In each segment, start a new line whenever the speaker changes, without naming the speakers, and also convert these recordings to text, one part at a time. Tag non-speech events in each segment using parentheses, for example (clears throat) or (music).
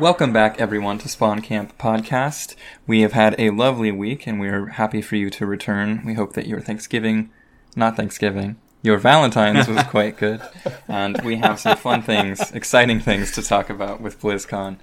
Welcome back, everyone, to Spawn Camp Podcast. We have had a lovely week, and we are happy for you to return. We hope that your Thanksgiving, not Thanksgiving, your Valentine's was (laughs) quite good, and we have some fun things, exciting things to talk about with BlizzCon.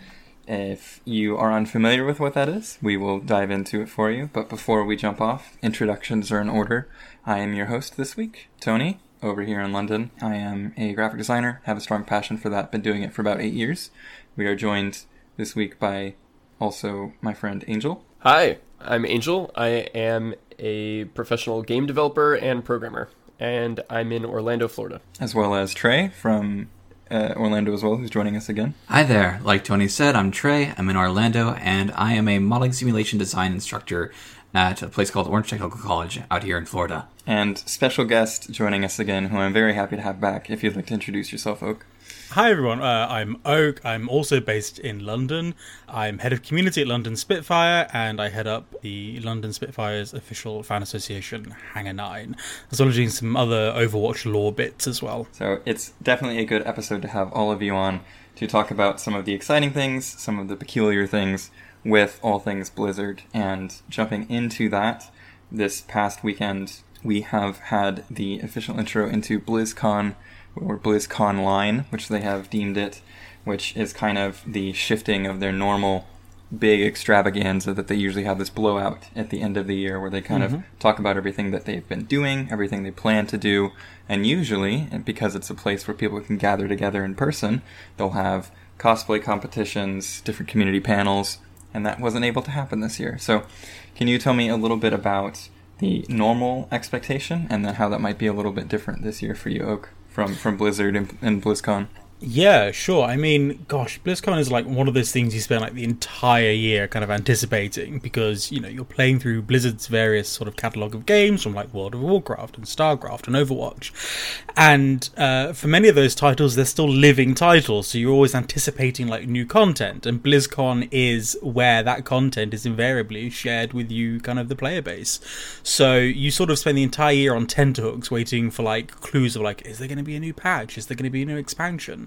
If you are unfamiliar with what that is, we will dive into it for you. But before we jump off, introductions are in order. I am your host this week, Tony, over here in London. I am a graphic designer, have a strong passion for that, been doing it for about eight years. We are joined this week by also my friend Angel.
Hi, I'm Angel. I am a professional game developer and programmer, and I'm in Orlando, Florida.
As well as Trey from uh, Orlando as well, who's joining us again.
Hi there. Like Tony said, I'm Trey. I'm in Orlando, and I am a modeling simulation design instructor at a place called Orange Technical College out here in Florida.
And special guest joining us again, who I'm very happy to have back. If you'd like to introduce yourself, Oak.
Hi everyone, uh, I'm Oak. I'm also based in London. I'm head of community at London Spitfire, and I head up the London Spitfire's official fan association, Hangar 9, as well as doing some other Overwatch lore bits as well.
So it's definitely a good episode to have all of you on to talk about some of the exciting things, some of the peculiar things with all things Blizzard. And jumping into that, this past weekend we have had the official intro into BlizzCon or BlizzConline, which they have deemed it, which is kind of the shifting of their normal big extravaganza that they usually have this blowout at the end of the year where they kind mm-hmm. of talk about everything that they've been doing, everything they plan to do, and usually, because it's a place where people can gather together in person, they'll have cosplay competitions, different community panels, and that wasn't able to happen this year. So, can you tell me a little bit about the normal expectation and then how that might be a little bit different this year for you, Oak? From from Blizzard and, and BlizzCon.
Yeah, sure. I mean, gosh, BlizzCon is like one of those things you spend like the entire year kind of anticipating because, you know, you're playing through Blizzard's various sort of catalog of games from like World of Warcraft and StarCraft and Overwatch. And uh, for many of those titles, they're still living titles, so you're always anticipating like new content. And BlizzCon is where that content is invariably shared with you, kind of the player base. So you sort of spend the entire year on tenterhooks waiting for like clues of like, is there going to be a new patch? Is there going to be a new expansion?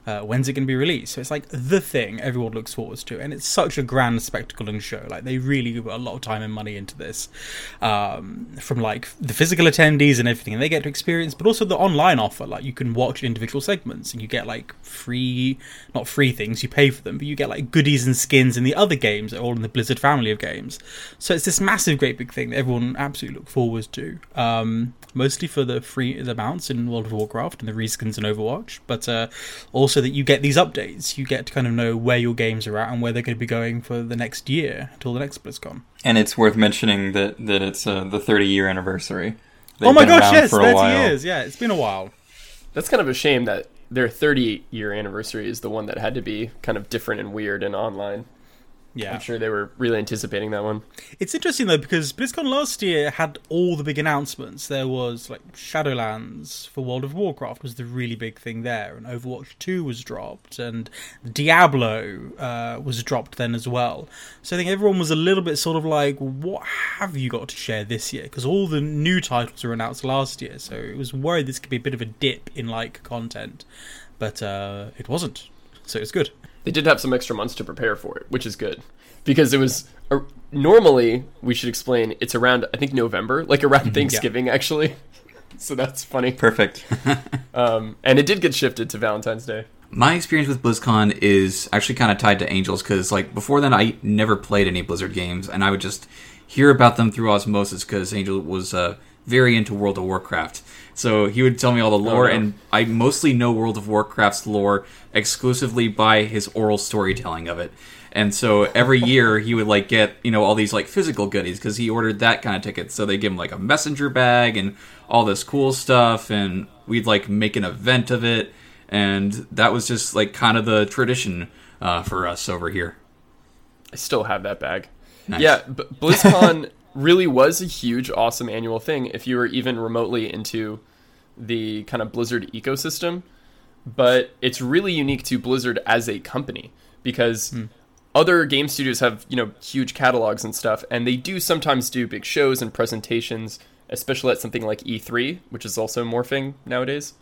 Uh, when's it going to be released? So it's like the thing everyone looks forward to, and it's such a grand spectacle and show. Like they really put a lot of time and money into this, um, from like the physical attendees and everything, and they get to experience, but also the online offer. Like you can watch individual segments, and you get like free, not free things, you pay for them, but you get like goodies and skins in the other games, all in the Blizzard family of games. So it's this massive, great big thing that everyone absolutely look forward to. Um, mostly for the free the mounts in World of Warcraft and the reskins in Overwatch, but uh, also that you get these updates. You get to kind of know where your games are at and where they're going to be going for the next year until the next BlizzCon.
And it's worth mentioning that that it's uh, the 30 year anniversary.
They've oh my gosh, yes, 30 years. Yeah, it's been a while.
That's kind of a shame that their 30 year anniversary is the one that had to be kind of different and weird and online. Yeah, I'm sure they were really anticipating that one.
It's interesting though because BlizzCon last year had all the big announcements. There was like Shadowlands for World of Warcraft was the really big thing there, and Overwatch Two was dropped, and Diablo uh, was dropped then as well. So I think everyone was a little bit sort of like, "What have you got to share this year?" Because all the new titles were announced last year, so it was worried this could be a bit of a dip in like content, but uh, it wasn't. So it's good
they did have some extra months to prepare for it, which is good because it was uh, normally we should explain it's around I think November, like around mm-hmm. Thanksgiving yeah. actually. (laughs) so that's funny.
Perfect. (laughs)
um, and it did get shifted to Valentine's Day.
My experience with BlizzCon is actually kind of tied to Angels because like before then I never played any Blizzard games and I would just hear about them through osmosis because Angel was uh, very into World of Warcraft. So he would tell me all the lore, oh, no. and I mostly know World of Warcraft's lore exclusively by his oral storytelling of it. And so every year he would like get you know all these like physical goodies because he ordered that kind of ticket. So they give him like a messenger bag and all this cool stuff, and we'd like make an event of it, and that was just like kind of the tradition uh, for us over here.
I still have that bag. Nice. Yeah, BlizzCon (laughs) really was a huge, awesome annual thing if you were even remotely into the kind of Blizzard ecosystem. But it's really unique to Blizzard as a company because mm. other game studios have, you know, huge catalogs and stuff, and they do sometimes do big shows and presentations, especially at something like E3, which is also morphing nowadays.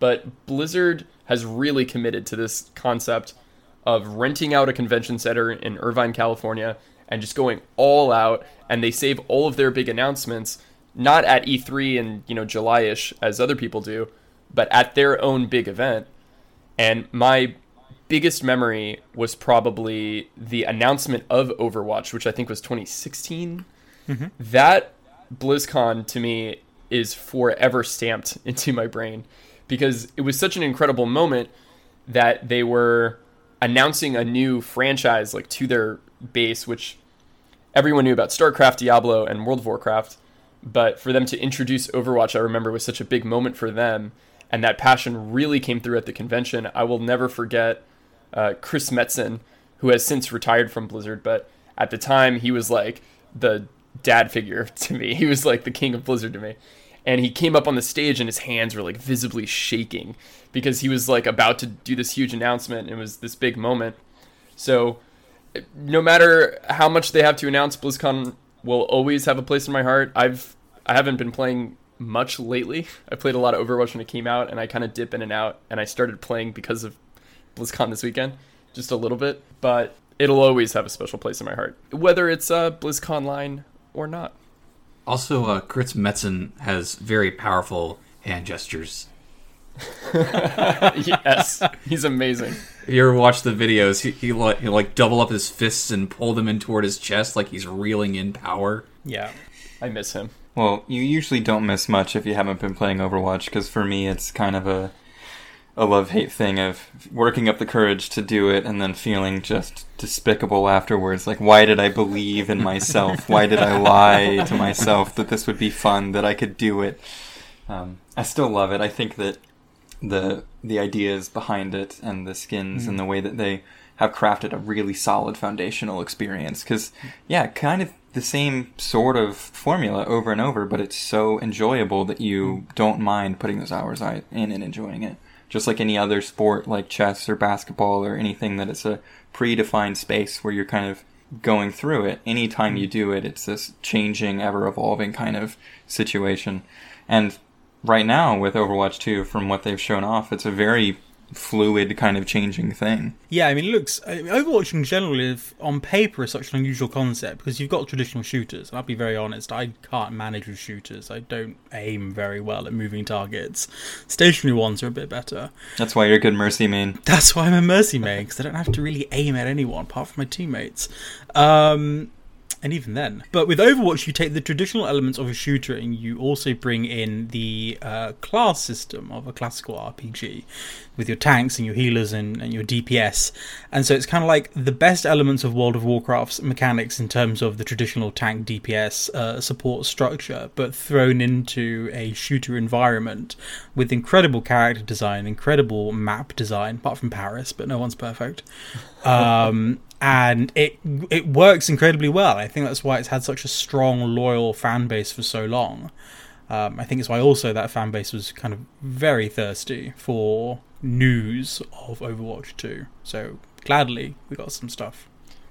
But Blizzard has really committed to this concept of renting out a convention center in Irvine, California, and just going all out. And they save all of their big announcements not at E3 and you know July-ish as other people do, but at their own big event. And my biggest memory was probably the announcement of Overwatch, which I think was 2016. Mm-hmm. That BlizzCon to me is forever stamped (laughs) into my brain because it was such an incredible moment that they were announcing a new franchise like to their base, which everyone knew about StarCraft, Diablo, and World of Warcraft. But for them to introduce Overwatch, I remember was such a big moment for them, and that passion really came through at the convention. I will never forget uh, Chris Metzen, who has since retired from Blizzard, but at the time he was like the dad figure (laughs) to me. He was like the king of Blizzard to me. And he came up on the stage and his hands were like visibly shaking because he was like about to do this huge announcement. And It was this big moment. So no matter how much they have to announce, BlizzCon will always have a place in my heart. I've I haven't been playing much lately. I played a lot of Overwatch when it came out, and I kind of dip in and out. And I started playing because of BlizzCon this weekend, just a little bit. But it'll always have a special place in my heart, whether it's uh, BlizzConline or not.
Also, uh, Chris Metzen has very powerful hand gestures. (laughs)
yes, he's amazing.
If you ever watch the videos, he he like he like double up his fists and pull them in toward his chest like he's reeling in power.
Yeah,
I miss him.
Well, you usually don't miss much if you haven't been playing Overwatch, because for me, it's kind of a a love hate thing of working up the courage to do it and then feeling just despicable afterwards. Like, why did I believe in myself? why did I lie to myself that this would be fun, that I could do it? Um, I still love it. I think that the the ideas behind it and the skins mm. and the way that they have crafted a really solid foundational experience. Because yeah, kind of the same sort of formula over and over, but it's so enjoyable that you don't mind putting those hours in and enjoying it. Just like any other sport, like chess or basketball or anything that it's a predefined space where you're kind of going through it. Anytime you do it, it's this changing, ever evolving kind of situation. And right now with Overwatch 2, from what they've shown off, it's a very fluid kind of changing thing.
Yeah, I mean, it looks Overwatch in general, is, on paper, is such an unusual concept because you've got traditional shooters. And I'll be very honest, I can't manage with shooters. I don't aim very well at moving targets. Stationary ones are a bit better.
That's why you're a good Mercy main. (laughs)
That's why I'm a Mercy main because I don't have to really aim at anyone apart from my teammates. Um, and even then. But with Overwatch, you take the traditional elements of a shooter and you also bring in the uh, class system of a classical RPG with your tanks and your healers and, and your DPS. And so it's kind of like the best elements of World of Warcraft's mechanics in terms of the traditional tank DPS uh, support structure, but thrown into a shooter environment with incredible character design, incredible map design, apart from Paris, but no one's perfect. Um, and it it works incredibly well. I think that's why it's had such a strong, loyal fan base for so long. Um, I think it's why also that fan base was kind of very thirsty for news of Overwatch 2. So gladly we got some stuff.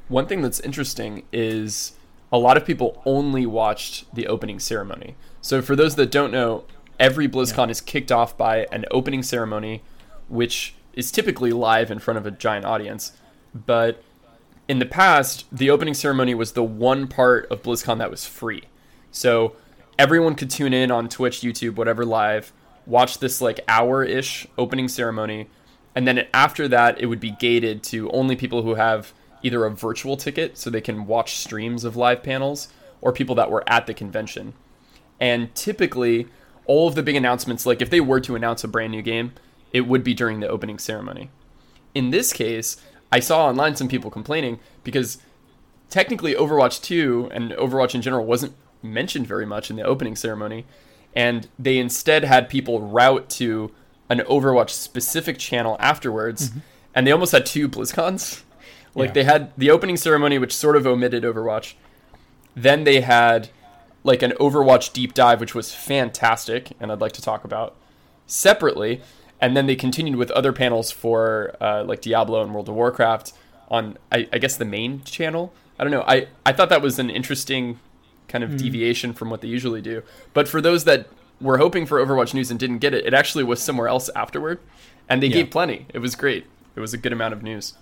One thing that's interesting is a lot of people only watched the opening ceremony. So for those that don't know, every BlizzCon yeah. is kicked off by an opening ceremony, which is typically live in front of a giant audience. But in the past, the opening ceremony was the one part of BlizzCon that was free. So everyone could tune in on Twitch, YouTube, whatever live, watch this like hour ish opening ceremony. And then after that, it would be gated to only people who have either a virtual ticket so they can watch streams of live panels or people that were at the convention. And typically, all of the big announcements, like if they were to announce a brand new game, it would be during the opening ceremony. In this case, I saw online some people complaining because technically Overwatch 2 and Overwatch in general wasn't mentioned very much in the opening ceremony, and they instead had people route to an Overwatch specific channel afterwards, mm-hmm. and they almost had two BlizzCons. (laughs) Like yeah. they had the opening ceremony, which sort of omitted Overwatch. Then they had like an Overwatch deep dive, which was fantastic, and I'd like to talk about separately and then they continued with other panels for uh, like Diablo and World of Warcraft on I, I, guess the main channel. I don't know. I, I thought that was an interesting kind of mm. deviation from what they usually do. But for those that were hoping for Overwatch news and didn't get it, it actually was somewhere else afterward, and they yeah. gave plenty. It was great. It was a good amount of news.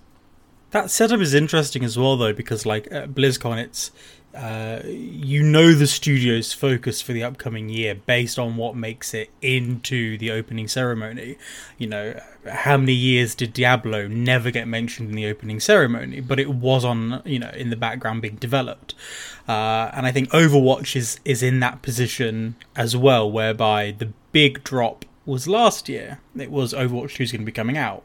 That setup is interesting as well, though, because like at BlizzCon, it's uh, you know the studio's focus for the upcoming year based on what makes it into the opening ceremony. You know, how many years did Diablo never get mentioned in the opening ceremony, but it was on, you know, in the background being developed. Uh, and I think Overwatch is, is in that position as well, whereby the big drop was last year. It was Overwatch 2 is going to be coming out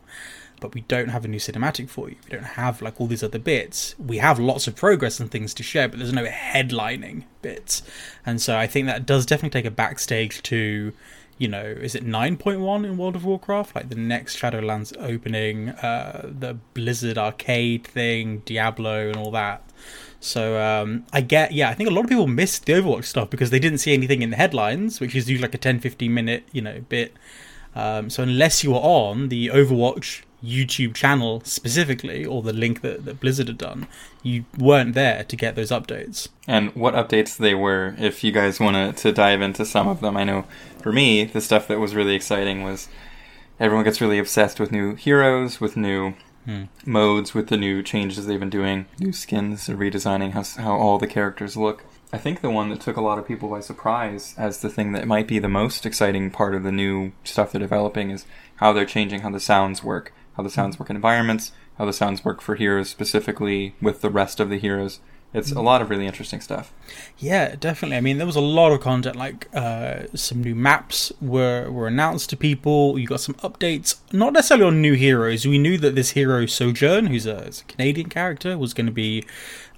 but we don't have a new cinematic for you. We don't have like all these other bits. We have lots of progress and things to share, but there's no headlining bits. And so I think that does definitely take a backstage to, you know, is it 9.1 in World of Warcraft? Like the next Shadowlands opening, uh, the Blizzard arcade thing, Diablo, and all that. So um, I get, yeah, I think a lot of people missed the Overwatch stuff because they didn't see anything in the headlines, which is usually like a 10 15 minute, you know, bit. Um, so unless you were on the Overwatch YouTube channel specifically, or the link that, that Blizzard had done, you weren't there to get those updates.
And what updates they were, if you guys want to dive into some of them. I know for me, the stuff that was really exciting was everyone gets really obsessed with new heroes, with new hmm. modes, with the new changes they've been doing, new skins, redesigning how, how all the characters look. I think the one that took a lot of people by surprise as the thing that might be the most exciting part of the new stuff they're developing is how they're changing how the sounds work how the sounds work in environments, how the sounds work for heroes specifically with the rest of the heroes. It's a lot of really interesting stuff.
Yeah, definitely. I mean, there was a lot of content. Like uh, some new maps were were announced to people. You got some updates, not necessarily on new heroes. We knew that this hero Sojourn, who's a, a Canadian character, was going to be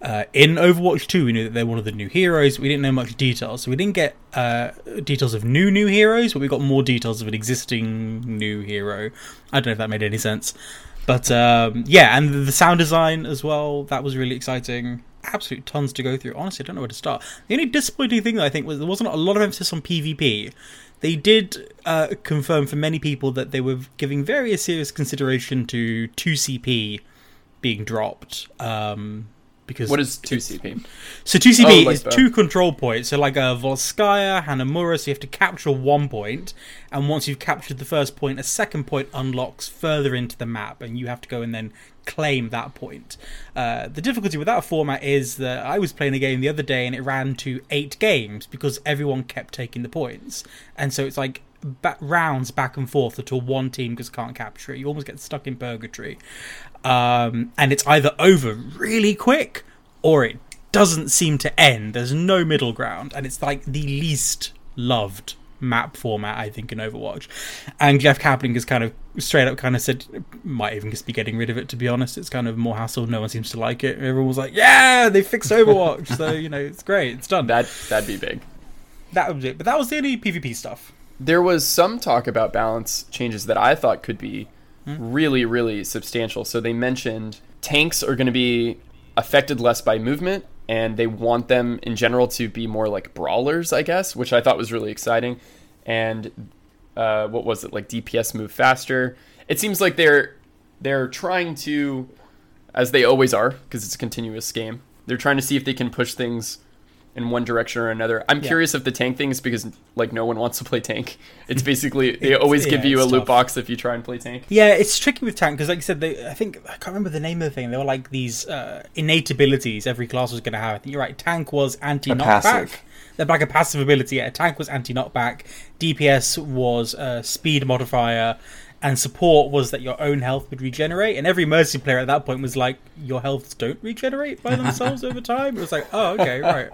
uh, in Overwatch 2. We knew that they're one of the new heroes. We didn't know much details, so we didn't get uh, details of new new heroes, but we got more details of an existing new hero. I don't know if that made any sense. But um, yeah, and the sound design as well, that was really exciting absolute tons to go through. Honestly, I don't know where to start. The only disappointing thing I think was there wasn't a lot of emphasis on PvP. They did uh, confirm for many people that they were giving very serious consideration to 2CP being dropped. Um, because
what is two CP?
So two CP oh, is the... two control points. So like a Volskaya, Hanamura. So you have to capture one point, and once you've captured the first point, a second point unlocks further into the map, and you have to go and then claim that point. Uh, the difficulty with that format is that I was playing a game the other day and it ran to eight games because everyone kept taking the points, and so it's like back, rounds back and forth until one team just can't capture it. You almost get stuck in purgatory um, and it's either over really quick or it doesn't seem to end. There's no middle ground, and it's like the least loved map format I think in Overwatch. And Jeff Kaplan has kind of straight up kind of said might even just be getting rid of it to be honest. It's kind of more hassle. No one seems to like it. Everyone was like, "Yeah, they fixed Overwatch." so, (laughs) you know, it's great. It's done.
That that'd be big.
That was it. But that was the only PvP stuff.
There was some talk about balance changes that I thought could be mm-hmm. really, really substantial. So they mentioned tanks are going to be affected less by movement, and they want them in general to be more like brawlers, I guess, which I thought was really exciting. And uh, what was it like? DPS move faster. It seems like they're they're trying to, as they always are, because it's a continuous game. They're trying to see if they can push things in one direction or another. I'm yeah. curious if the tank thing is because like no one wants to play tank. (laughs) It's basically they always yeah, give you a loot box if you try and play tank.
Yeah, it's tricky with tank because like I said, they, I think I can't remember the name of the thing. They were like these uh, innate abilities every class was going to have. I think you're right. Tank was anti knockback. They're like a passive ability. Yeah, tank was anti knockback. DPS was a speed modifier and support was that your own health would regenerate. And every mercy player at that point was like, your healths don't regenerate by themselves over time. It was like, oh, okay, right.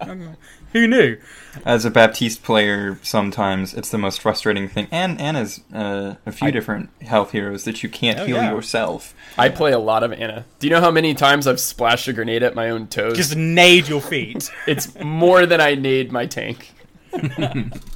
Who knew?
As a Baptiste player, sometimes it's the most frustrating thing, and and as uh, a few I, different health heroes that you can't oh, heal yeah. yourself.
I play a lot of Ana. Do you know how many times I've splashed a grenade at my own toes?
Just nade your feet.
it's more than I nade my tank. (laughs)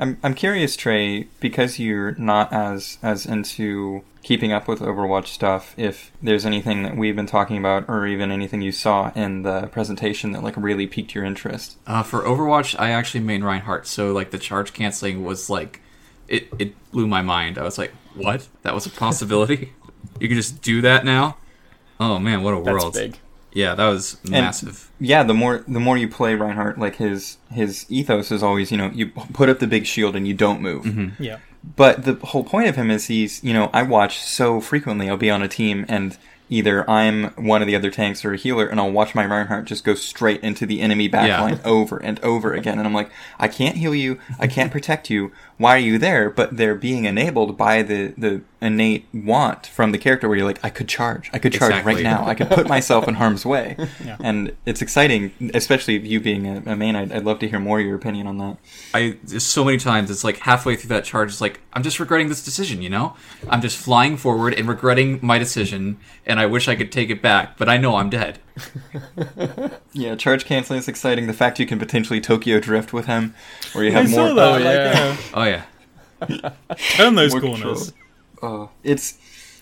I'm I'm curious, Trey, because you're not as as into keeping up with Overwatch stuff. If there's anything that we've been talking about, or even anything you saw in the presentation that like really piqued your interest.
Uh, for Overwatch, I actually main Reinhardt, so like the charge canceling was like, it it blew my mind. I was like, what? That was a possibility. (laughs) you can just do that now. Oh man, what a world!
That's big.
Yeah, that was massive.
And yeah, the more the more you play Reinhardt, like his his ethos is always, you know, you put up the big shield and you don't move.
Mm-hmm. Yeah.
But the whole point of him is he's, you know, I watch so frequently. I'll be on a team and either I'm one of the other tanks or a healer, and I'll watch my Reinhardt just go straight into the enemy backline
Yeah.
over and over again. And I'm like, I can't heal you, I can't protect you. Why are you there? But they're being enabled by the, the innate want from the character where you're like, I could charge, I could charge
Exactly.
right now, I could put myself in harm's way. (laughs)
Yeah.
And it's exciting, especially you being a, a main. I'd, I'd love to hear more of your opinion on that.
I there's so many times it's like halfway through that charge, it's like I'm just regretting this decision. You know, I'm just flying forward and regretting my decision, and I wish I could take it back, but I know I'm dead. (laughs)
Yeah, charge canceling is exciting. The fact you can potentially Tokyo drift with him, where you
I
have more.
saw that.
Oh,
like,
yeah.
yeah.
Oh yeah, (laughs)
turn those
more
corners.
control. Uh, it's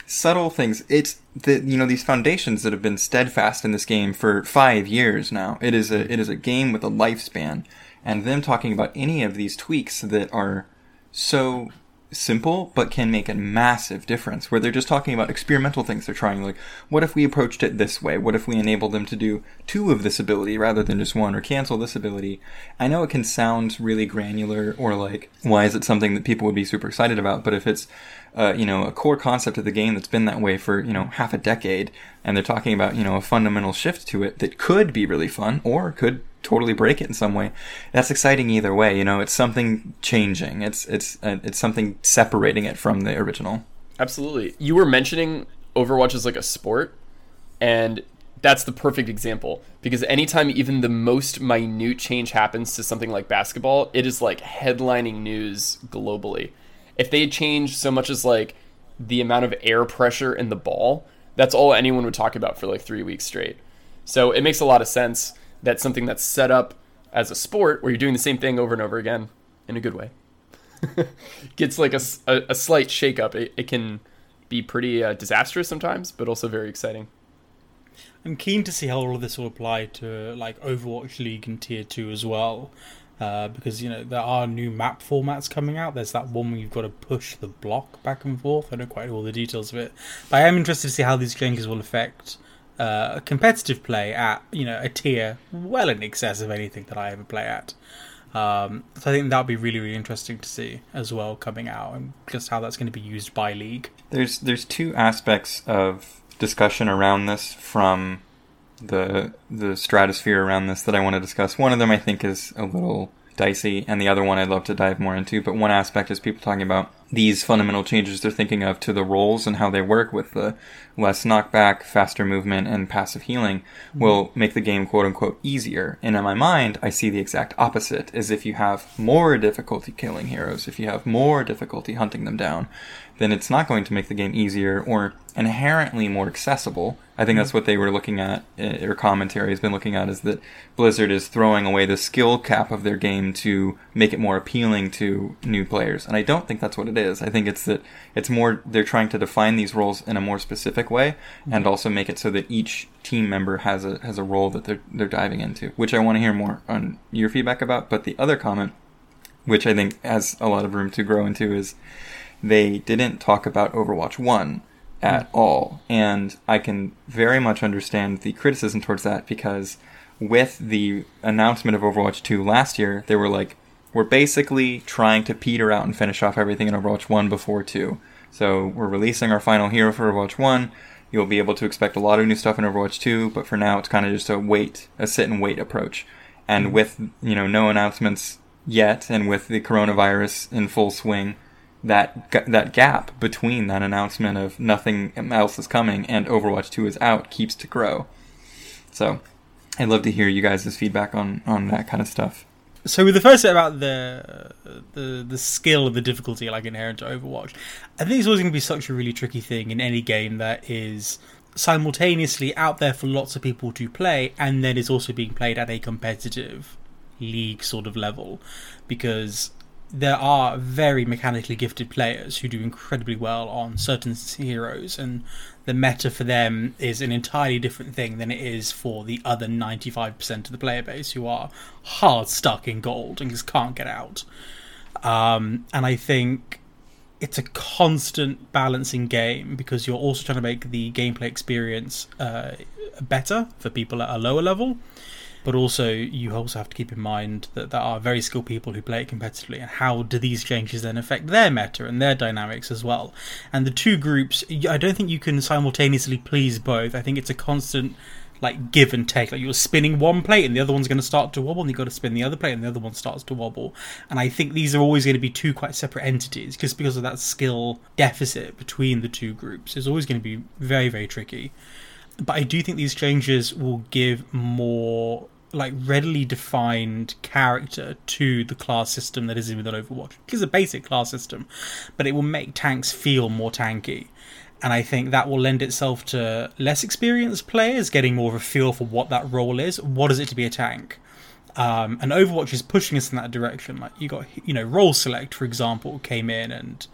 subtle things. It's the you know these foundations that have been steadfast in this game for five years now. It is a it is a game with a lifespan, and them talking about any of these tweaks that are so simple but can make a massive difference where they're just talking about experimental things they're trying like what if we approached it this way? What if we enabled them to do two of this ability rather than just one or cancel this ability? I know it can sound really granular or like why is it something that people would be super excited about but if it's uh, you know a core concept of the game that's been that way for you know half a decade and they're talking about you know a fundamental shift to it that could be really fun or could totally break it in some way that's exciting either way you know it's something changing it's it's uh, it's something separating it from the original
Absolutely. You were mentioning Overwatch as like a sport, and that's the perfect example because anytime even the most minute change happens to something like basketball, it is like headlining news globally. If they change so much as like the amount of air pressure in the ball, that's all anyone would talk about for like three weeks straight. So it makes a lot of sense that something that's set up as a sport where you're doing the same thing over and over again in a good way (laughs) gets like a a slight shakeup. It, it can be pretty uh, disastrous sometimes, but also very exciting.
I'm keen to see how all of this will apply to like Overwatch League and Tier Two as well, uh, because you know there are new map formats coming out. There's that one where you've got to push the block back and forth. I don't quite know all the details of it, but I am interested to see how these changes will affect uh, competitive play at you know a tier well in excess of anything that I ever play at. Um, so I think that'll be really really interesting to see as well coming out and just how that's going to be used by league.
there's there's two aspects of discussion around this from the the stratosphere around this that I want to discuss. One of them I think is a little dicey, and the other one I'd love to dive more into. But one aspect is people talking about these fundamental changes they're thinking of to the roles and how they work with the less knockback, faster movement, and passive healing mm-hmm. will make the game quote unquote easier. And in my mind, I see the exact opposite: is if you have more difficulty killing heroes, if you have more difficulty hunting them down, then it's not going to make the game easier or inherently more accessible. I think that's what they were looking at, eh, or commentary has been looking at, is that Blizzard is throwing away the skill cap of their game to make it more appealing to new players. And I don't think that's what it is. I think it's that it's more, they're trying to define these roles in a more specific way and also make it so that each team member has a, has a role that they're, they're diving into, which I want to hear more on your feedback about. But the other comment, which I think has a lot of room to grow into, is they didn't talk about Overwatch 1 at hmm. all. And I can very much understand the criticism towards that because with the announcement of Overwatch 2 last year, they were like, we're basically trying to peter out and finish off everything in Overwatch 1 before 2. So we're releasing our final hero for Overwatch 1. You'll be able to expect a lot of new stuff in Overwatch 2, but for now it's kind of just a wait, a sit and wait approach. And hmm. with, you know, no announcements yet and with the coronavirus in full swing, that that gap between that announcement of nothing else is coming and Overwatch 2 is out keeps to grow. So, I'd love to hear you guys' feedback on on that kind of stuff.
So with the first bit about the the the skill the difficulty like inherent to Overwatch, I think it's always going to be such a really tricky thing in any game that is simultaneously out there for lots of people to play and then is also being played at a competitive league sort of level because there are very mechanically gifted players who do incredibly well on certain heroes and the meta for them is an entirely different thing than it is for the other 95% of the player base who are hard stuck in gold and just can't get out. Um, and I think it's a constant balancing game because you're also trying to make the gameplay experience uh, better for people at a lower level. But also you also have to keep in mind that there are very skilled people who play it competitively, and how do these changes then affect their meta and their dynamics as well? And the two groups, I don't think you can simultaneously please both. I think it's a constant like give and take. Like you're spinning one plate and the other one's going to start to wobble, and you've got to spin the other plate and the other one starts to wobble. And I think these are always going to be two quite separate entities, just because of that skill deficit between the two groups. It's always going to be very very tricky. But I do think these changes will give more like readily defined character to the class system that is within Overwatch. It's a basic class system, but it will make tanks feel more tanky and I think that will lend itself to less experienced players getting more of a feel for what that role is. What is it to be a tank? Um, and Overwatch is pushing us in that direction. Like you got, you know, role select, for example, came in, and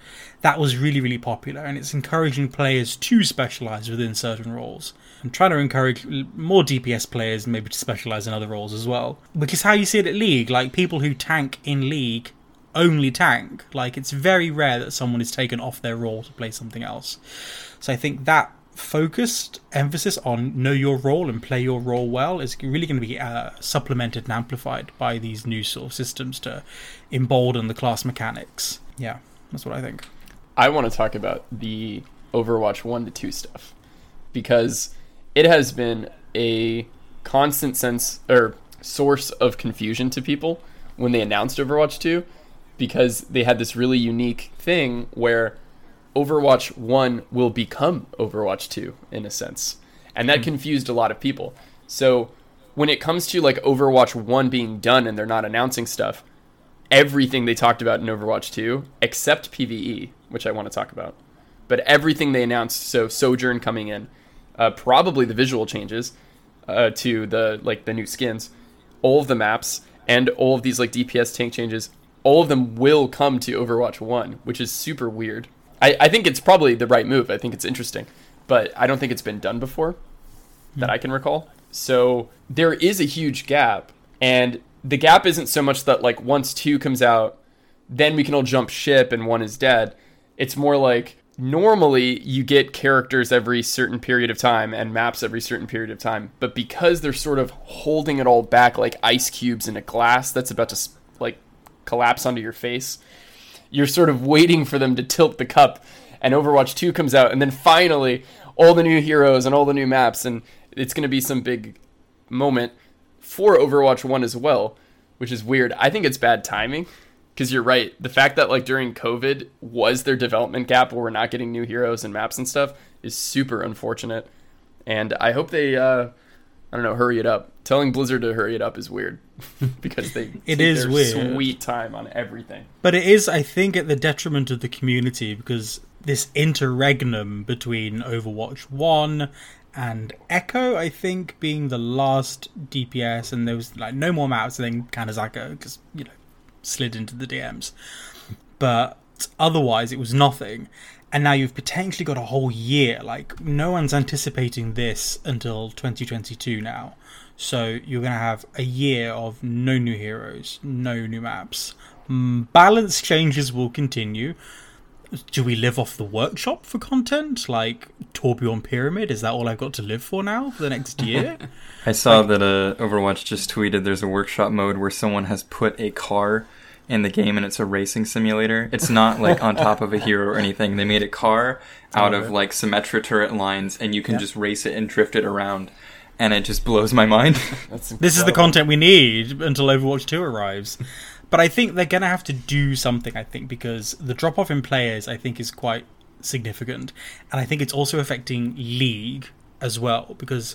that was really, really popular. And it's encouraging players to specialize within certain roles, and trying to encourage more DPS players maybe to specialize in other roles as well. Because how you see it at League, like people who tank in League only tank. Like it's very rare that someone is taken off their role to play something else. So I think that focused emphasis on know your role and play your role well is really going to be uh, supplemented and amplified by these new sort of systems to embolden the class mechanics. Yeah, that's what I think.
I want to talk about the Overwatch 1 to 2 stuff because it has been a constant sense or source of confusion to people when they announced Overwatch 2 because they had this really unique thing where Overwatch 1 will become Overwatch 2 in a sense. And that mm. confused a lot of people. So when it comes to like Overwatch 1 being done and they're not announcing stuff, everything they talked about in Overwatch 2 except PvE, which I want to talk about. But everything they announced, so Sojourn coming in, uh, probably the visual changes uh, to the like the new skins, all of the maps, and all of these like DPS tank changes all of them will come to Overwatch 1, which is super weird. I, I think it's probably the right move. I think it's interesting, but I don't think it's been done before that I can recall. So there is a huge gap, and the gap isn't so much that like once 2 comes out, then we can all jump ship and 1 is dead. It's more like normally you get characters every certain period of time and maps every certain period of time, but because they're sort of holding it all back like ice cubes in a glass that's about to like collapse onto your face. You're sort of waiting for them to tilt the cup, and Overwatch 2 comes out, and then finally, all the new heroes and all the new maps, and it's going to be some big moment for Overwatch 1 as well, which is weird. I think it's bad timing because you're right. The fact that like during COVID was their development gap where we're not getting new heroes and maps and stuff is super unfortunate. And I hope they uh, I don't know, hurry it up. Telling Blizzard to hurry it up is weird (laughs) because they (laughs)
it is weird.
sweet time on everything.
But it is, I think, at the detriment of the community because this interregnum between Overwatch One and Echo, I think, being the last DPS, and there was like no more maps, and then Kanezaka because you know slid into the DMs. But otherwise, it was nothing and now you've potentially got a whole year. Like no one's anticipating this until 2022 now. So you're going to have a year of no new heroes, no new maps. Balance changes will continue. Do we live off the workshop for content? Like Torbjorn Pyramid? Is that all I've got to live for now for the next year? (laughs)
I saw like, that uh, Overwatch just tweeted there's a workshop mode where someone has put a car in the game and it's a racing simulator. It's not like on top of a hero or anything. They made a car out of like Symmetra turret lines and you can yeah. just race it and drift it around. And it just blows my mind.
this is the content we need until Overwatch 2 arrives. But I think they're going to have to do something, I think, because the drop off in players, I think, is quite significant. And I think it's also affecting League as well, because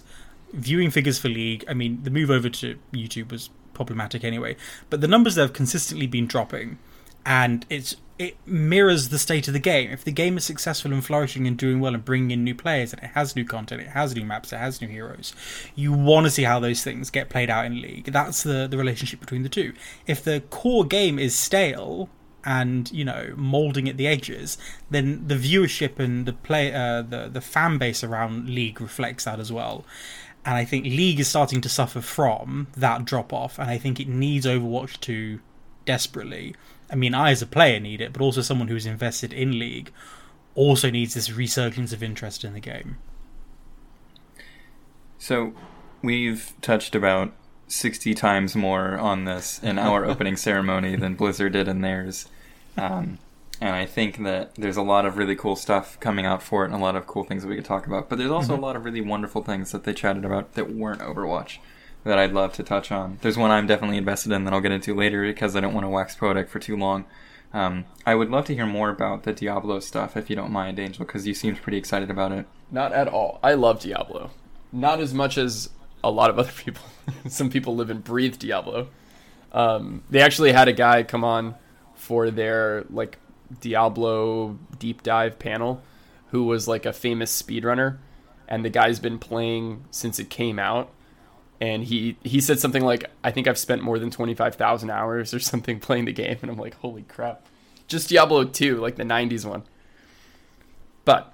viewing figures for League, I mean, the move over to YouTube was problematic anyway. But the numbers have consistently been dropping, and it's it mirrors the state of the game. If the game is successful and flourishing and doing well and bringing in new players, and it has new content, it has new maps, it has new heroes, you want to see how those things get played out in League. That's the the relationship between the two. If the core game is stale and you know molding at the edges, then the viewership and the play uh, the the fan base around League reflects that as well. And I think League is starting to suffer from that drop off, and I think it needs Overwatch 2 desperately. I mean, I as a player need it, but also someone who's invested in League also needs this resurgence of interest in the game.
So, we've touched about 60 times more on this in (laughs) our opening ceremony than Blizzard did in theirs. Um, and I think that there's a lot of really cool stuff coming out for it and a lot of cool things that we could talk about. But there's also mm-hmm. a lot of really wonderful things that they chatted about that weren't Overwatch that I'd love to touch on. There's one I'm definitely invested in that I'll get into later because I don't want to wax poetic for too long. Um, I would love to hear more about the Diablo stuff if you don't mind, Angel, because you seemed pretty excited about it.
Not at all. I love Diablo. Not as much as a lot of other (laughs) people. Some people live and breathe Diablo. Um, they actually had a guy come on for their like Diablo deep dive panel, who was like a famous speedrunner, and the guy's been playing since it came out. And he he said something like, "I think I've spent more than twenty five thousand hours or (laughs) something playing the game," and I'm like, "Holy crap!" Just Diablo two, like the '90s one. But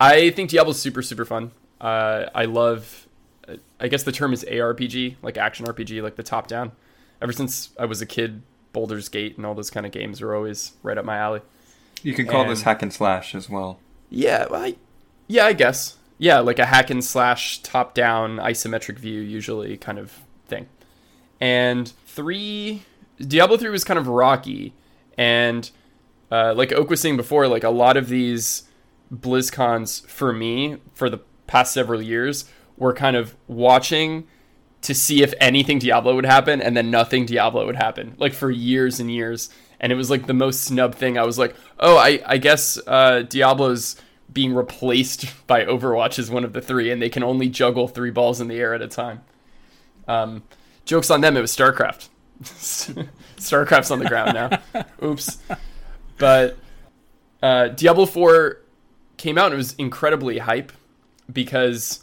I think Diablo's super super fun. Uh, I love I guess the term is ARPG, like action RPG, like the top down. Ever since I was a kid, Baldur's Gate and all those kind of games were always right up my alley.
You can call and, this hack and slash as well.
Yeah, I, yeah, I guess. Yeah, like a hack and slash top down isometric view usually kind of thing. And 3 Diablo 3 was kind of rocky and uh, like Oak was saying before, like a lot of these BlizzCons for me for the past several years were kind of watching to see if anything Diablo would happen, and then nothing Diablo would happen, like for years and years. And it was like the most snub thing. I was like, oh, I, I guess uh, Diablo's being replaced (laughs) by Overwatch is one of the three, and they can only juggle three balls in the air at a time. Um, jokes on them, it was StarCraft. (laughs) StarCraft's on the ground now. (laughs) Oops. But uh, Diablo 4 came out and it was incredibly hype because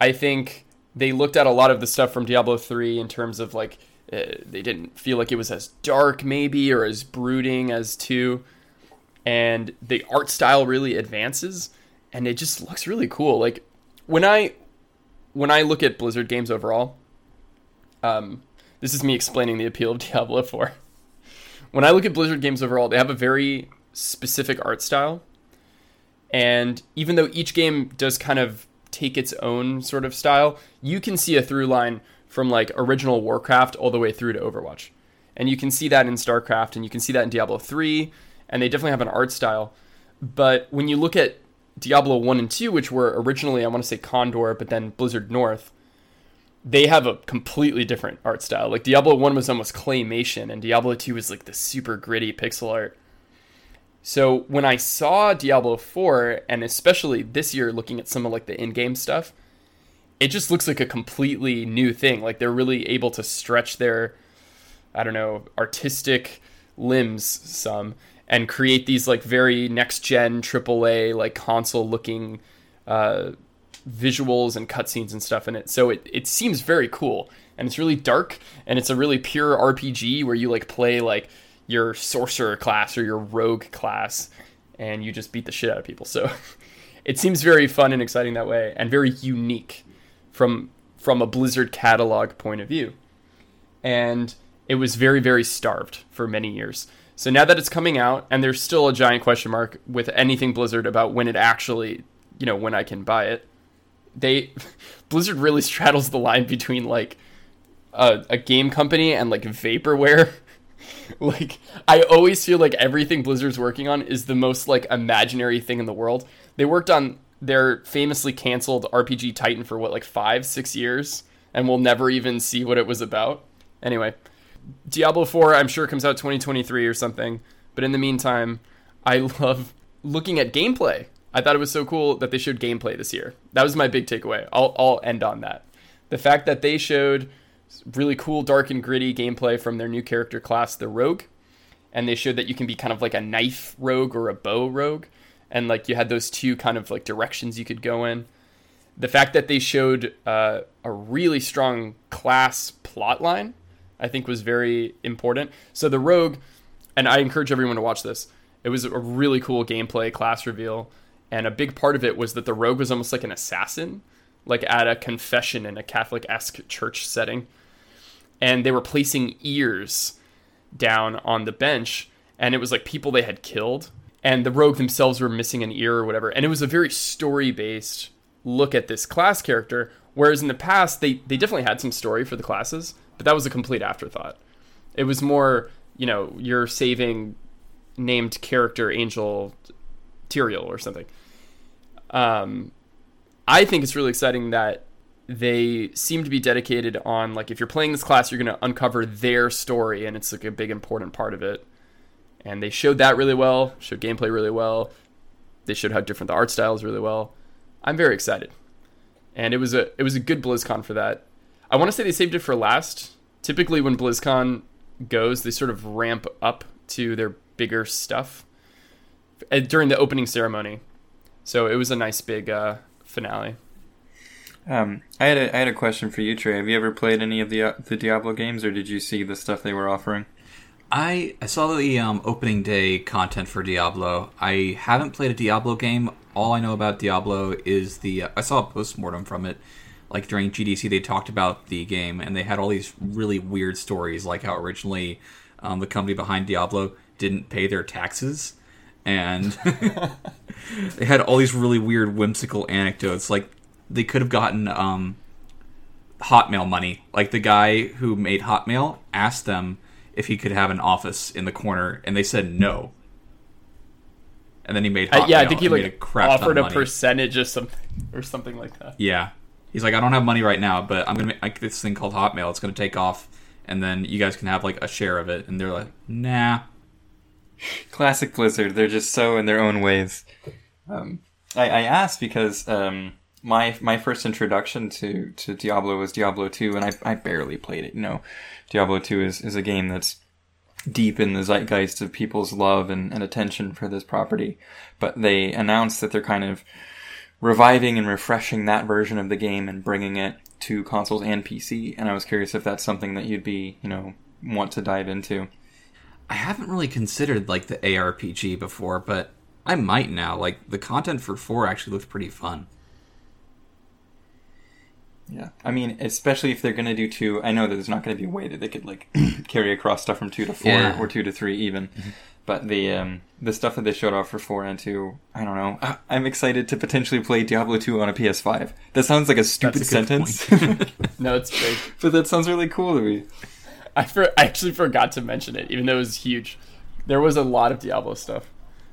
I think they looked at a lot of the stuff from Diablo 3 in terms of like uh, they didn't feel like it was as dark maybe or as brooding as 2 and the art style really advances and it just looks really cool like when I when I look at Blizzard games overall um this is me explaining the appeal of (laughs) Diablo 4 when I look at Blizzard games overall they have a very specific art style and even though each game does kind of take its own sort of style, you can see a through line from like original Warcraft all the way through to Overwatch. And you can see that in StarCraft and you can see that in Diablo 3 and they definitely have an art style. But when you look at Diablo 1 and 2 which were originally I want to say Condor but then Blizzard North, they have a completely different art style. Like Diablo 1 was almost claymation and Diablo 2 was like the super gritty pixel art. So when I saw Diablo 4, and especially this year looking at some of like the in-game stuff, it just looks like a completely new thing. Like they're really able to stretch their, I don't know, artistic limbs some and create these like very next gen AAA like console looking uh, visuals and cutscenes and stuff in it. So it, it seems very cool and it's really dark and it's a really pure RPG where you like play like your sorcerer class or your rogue class and you just beat the shit out of people. (laughs) So it seems very fun and exciting that way and very unique from from a Blizzard catalog point of view. And it was very very starved for many years. So now that it's coming out and there's still a giant question mark with anything Blizzard about when it actually, you know, when I can buy it. They (laughs) Blizzard really straddles the line between like a, a game company and like vaporware (laughs) like I always feel like everything Blizzard's working on is the most like imaginary thing in the world. They worked on their famously canceled RPG Titan for what like 5 6 years and we'll never even see what it was about. Anyway, Diablo 4 I'm sure comes out 2023 or something, but in the meantime, I (laughs) love looking at gameplay. I thought it was so cool that they showed gameplay this year. That was my big takeaway. I'll I'll end on that. The fact that they showed really cool, dark and gritty gameplay from their new character class, the Rogue. And they showed that you can be kind of like a knife rogue or a bow rogue. And like you had those two kind of like directions you could go in. The fact that they showed uh, a really strong class plot line, I think was very important. So the Rogue, and I encourage everyone to watch this, it was a really cool gameplay class reveal. And a big part of it was that the Rogue was almost like an assassin, like at a confession in a Catholic esque church setting and they were placing ears down on the bench and it was like people they had killed and the rogue themselves were missing an ear or whatever and it was a very story based look at this class character Whereas in the past, they they definitely had some story for the classes, but that was a complete afterthought. It was more, you know, you're saving named character Angel Tyrael or something. Um, I think it's really exciting that they seem to be dedicated on like if you're playing this class, you're going to uncover their story, and it's like a big important part of it. And they showed that really well, showed gameplay really well. They showed how different the art style is really well. I'm very excited, and it was a it was a good BlizzCon for that. I want to say they saved it for last. Typically, when BlizzCon goes, they sort of ramp up to their bigger stuff uh, during the opening ceremony. So it was a nice big uh, finale.
Um, I had a I had a question for you, Trey. Have you ever played any of the uh, the Diablo games, or did you see the stuff they were offering?
I I saw the um, opening day content for Diablo. I haven't played a Diablo game. All I know about Diablo is the uh, I saw a postmortem from it. Like during GDC, they talked about the game and they had all these really weird stories, like how originally um, the company behind Diablo didn't pay their taxes, and (laughs) they had all these really weird, whimsical anecdotes. Like they could have gotten um, Hotmail money. Like the guy who made Hotmail asked them if he could have an office in the corner, and they said no. And then he made Hotmail.
Uh, yeah, I think he like
a crap
offered a percentage or something or something like that.
Yeah, he's like, I don't have money right now, but I'm gonna make this thing called Hotmail. It's gonna take off, and then you guys can have like a share of it. And they're like, Nah. (laughs)
Classic Blizzard. They're just so in their own ways. Um, I, I asked because um, my my first introduction to, to Diablo was Diablo two, and I, I barely played it. You know, Diablo two is, is a game that's deep in the zeitgeist of people's love and, and attention for this property. But they announced that they're kind of reviving and refreshing that version of the game and bringing it to consoles and PC. And I was curious if that's something that you'd be, you know, want to dive into.
I haven't really considered like the ARPG before, but I might now. Like the content for four actually looks pretty fun.
Yeah, I mean, especially if they're gonna do two. I know that there's not gonna be a way that they could like (clears throat) carry across stuff from two to four
Yeah.
or two to three even. But the um, the stuff that they showed off for four and two, I don't know. I- I'm excited to potentially play Diablo two on a PS5. That sounds like a stupid
That's a good
sentence, (laughs) (laughs)
No, it's big.
but that sounds really cool to me.
I, for, I actually forgot to mention it, even though it was huge. There was a lot of Diablo stuff,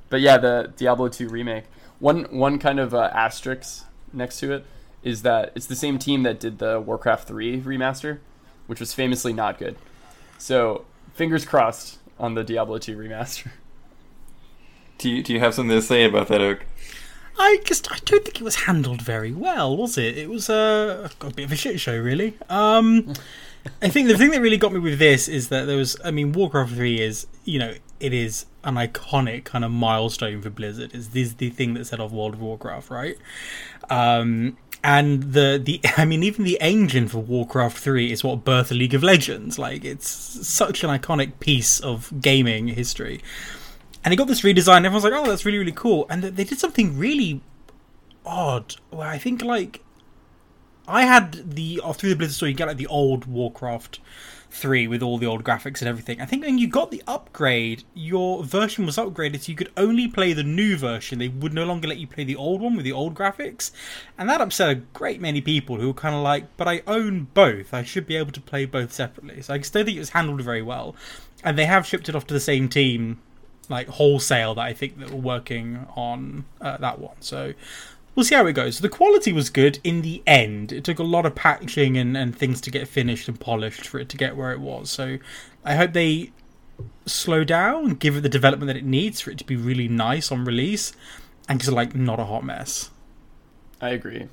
but yeah, the Diablo 2 remake. One one kind of uh, asterisk next to it is that it's the same team that did the Warcraft 3 remaster, which was famously not good. So fingers crossed on the Diablo 2 remaster.
Do you do you have something to say about that, Oak?
I just I don't think it was handled very well, was it? It was uh, a bit of a shit show, really. Um, I think the thing that really got me with this is that there was, I mean, Warcraft Three is, you know, it is an iconic kind of milestone for Blizzard. It's this the thing that set off World of Warcraft, right? Um, and the the (laughs) I mean, even the engine for Warcraft Three is what birthed League of Legends. Like, it's such an iconic piece of gaming history. And they got this redesign. Everyone's like, "Oh, that's really, really cool." And they did something really odd. Where I think, like, I had the uh, through the Blizzard store, you get like the old Warcraft three with all the old graphics and everything. I think when you got the upgrade, your version was upgraded, so you could only play the new version. They would no longer let you play the old one with the old graphics, and that upset a great many people who were kind of like, "But I own both. I should be able to play both separately." So I don't think it was handled very well. And they have shipped it off to the same team like wholesale that I think that were working on uh, that one. So we'll see how it goes. The quality was good in the end. It took a lot of patching and, and things to get finished and polished for it to get where it was. So I hope they slow down and give it the development that it needs for it to be really nice on release and just like not a hot mess.
I agree.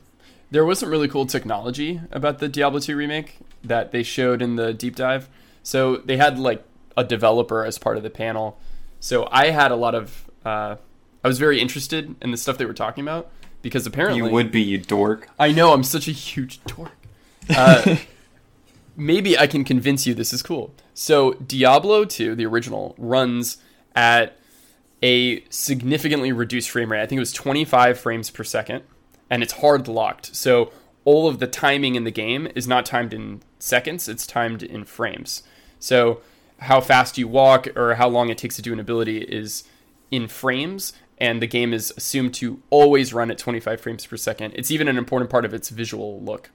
There was some really cool technology about the Diablo 2 remake that they showed in the deep dive. So they had like a developer as part of the panel. So I had a lot of. Uh, I was very interested in the stuff they were talking about because apparently
You would be, you dork.
I know I'm such a huge dork. Uh, (laughs) maybe I can convince you this is cool. So Diablo 2, the original, runs at a significantly reduced frame rate. I think it was 25 frames per second, and it's hard locked. So all of the timing in the game is not timed in seconds; it's timed in frames. So how fast you walk or how long it takes to do an ability is in frames and the game is assumed to always run at 25 frames per second. It's even an important part of its visual look.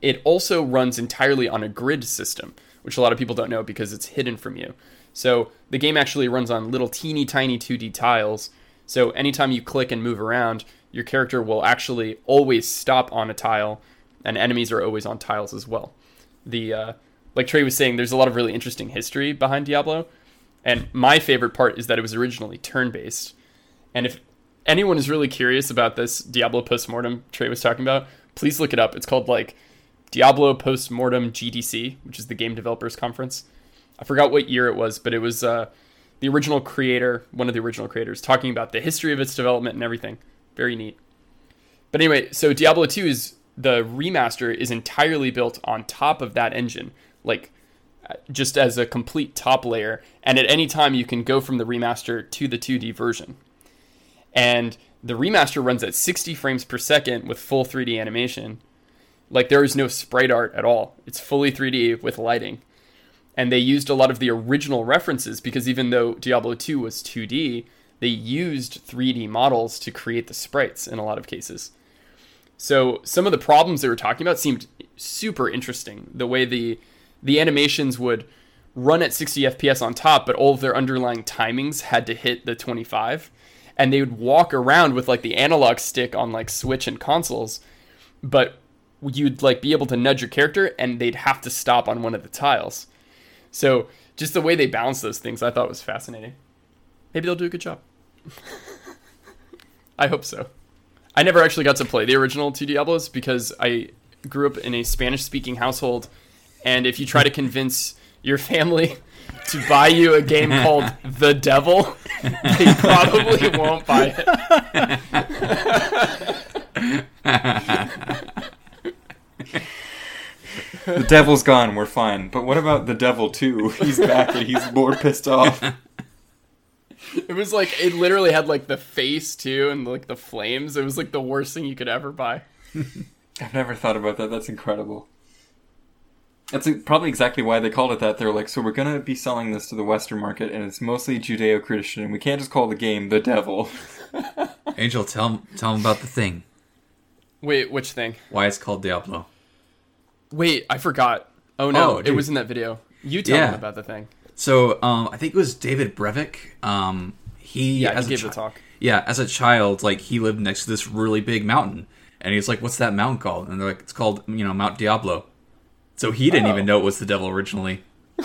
it also runs entirely on a grid system, which a lot of people don't know because it's hidden from you. So the game actually runs on little teeny tiny 2D tiles. So anytime you click and move around, your character will actually always stop on a tile, and enemies are always on tiles as well. The uh, like Trey was saying, there's a lot of really interesting history behind Diablo, and my favorite part is that it was originally turn-based. And if anyone is really curious about this Diablo postmortem Trey was talking about, please look it up. It's called like Diablo Postmortem GDC, which is the Game Developers Conference. I forgot what year it was, but it was uh, the original creator, one of the original creators, talking about the history of its development and everything. Very neat. But anyway, so Diablo 2 is the remaster is entirely built on top of that engine, like just as a complete top layer. And at any time, you can go from the remaster to the 2D version. And the remaster runs at 60 frames per second with full 3D animation. Like there is no sprite art at all. It's fully 3D with lighting. And they used a lot of the original references because even though Diablo 2 was 2D, they used 3D models to create the sprites in a lot of cases. So some of the problems they were talking about seemed super interesting. The way the the animations would run at 60 FPS on top, but all of their underlying timings had to hit the 25. And they would walk around with like the analog stick on like Switch and consoles, but you'd like be able to nudge your character and they'd have to stop on one of the tiles. So just the way they balance those things, I thought was fascinating. Maybe they'll do a good job. (laughs) I hope so. I never actually got to play the original two Diablos because I grew up in a Spanish speaking household, and if you try to convince your family to buy you a game (laughs) called The Devil, they probably won't buy it.
the devil's gone. We're fine. But what about the devil too? He's back and he's more pissed off.
It was like it literally had like the face too, and like the flames. It was like the worst thing you could ever buy. (laughs)
I've never thought about that. That's incredible. That's probably exactly why they called it that. They're like, so we're gonna be selling this to the Western market, and it's mostly Judeo-Christian. We can't just call the game the Devil. (laughs)
Angel, tell tell him about the thing.
Wait, which thing?
Why it's called Diablo?
Wait, I forgot. Oh no,
Oh,
it was in that video. You tell
Yeah.
them about the thing.
So um, I think it was David Brevik. Um, he
Yeah,
as
he
a
gave the
chi-
talk.
Yeah, as a child, like he lived next to this really big mountain, and he's like, "What's that mountain called?" And they're like, "It's called you know Mount Diablo." So he didn't
Oh.
even know it was the devil originally. (laughs)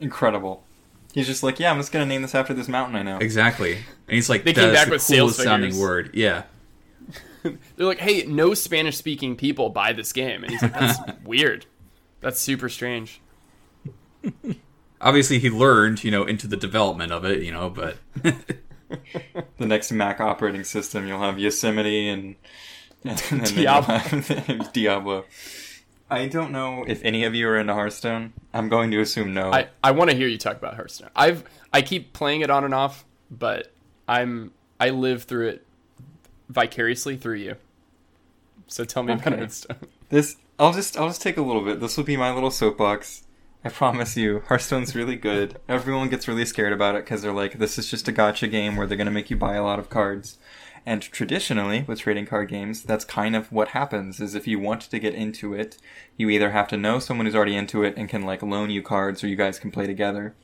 Incredible. He's just like, yeah, I'm just gonna name this after this mountain I know.
Exactly, and he's like,
They came
"That's
back
the
with sales
coolest sounding
figures.
word." Yeah, (laughs)
They're like, "Hey, no Spanish-speaking people buy this game," and he's like, "That's (laughs) weird. That's super strange."
obviously he learned, you know, into the development of it, you know, but
The next Mac operating system, you'll have Yosemite and, and then (laughs)
Diablo. (laughs)
Diablo. I don't know if any of you are into Hearthstone. I'm going to assume no.
I, I want to hear you talk about Hearthstone. I've I keep playing it on and off, but I'm I live through it vicariously through you. So tell me about
Okay.
Hearthstone. (laughs)
This I'll just I'll just take a little bit. This will be my little soapbox. I promise you, Hearthstone's really good. Everyone gets really scared about it because they're like, this is just a gotcha game where they're gonna make you buy a lot of cards. And traditionally, with trading card games, that's kind of what happens. Is if you want to get into it, you either have to know someone who's already into it and can like loan you cards, or you guys can play together,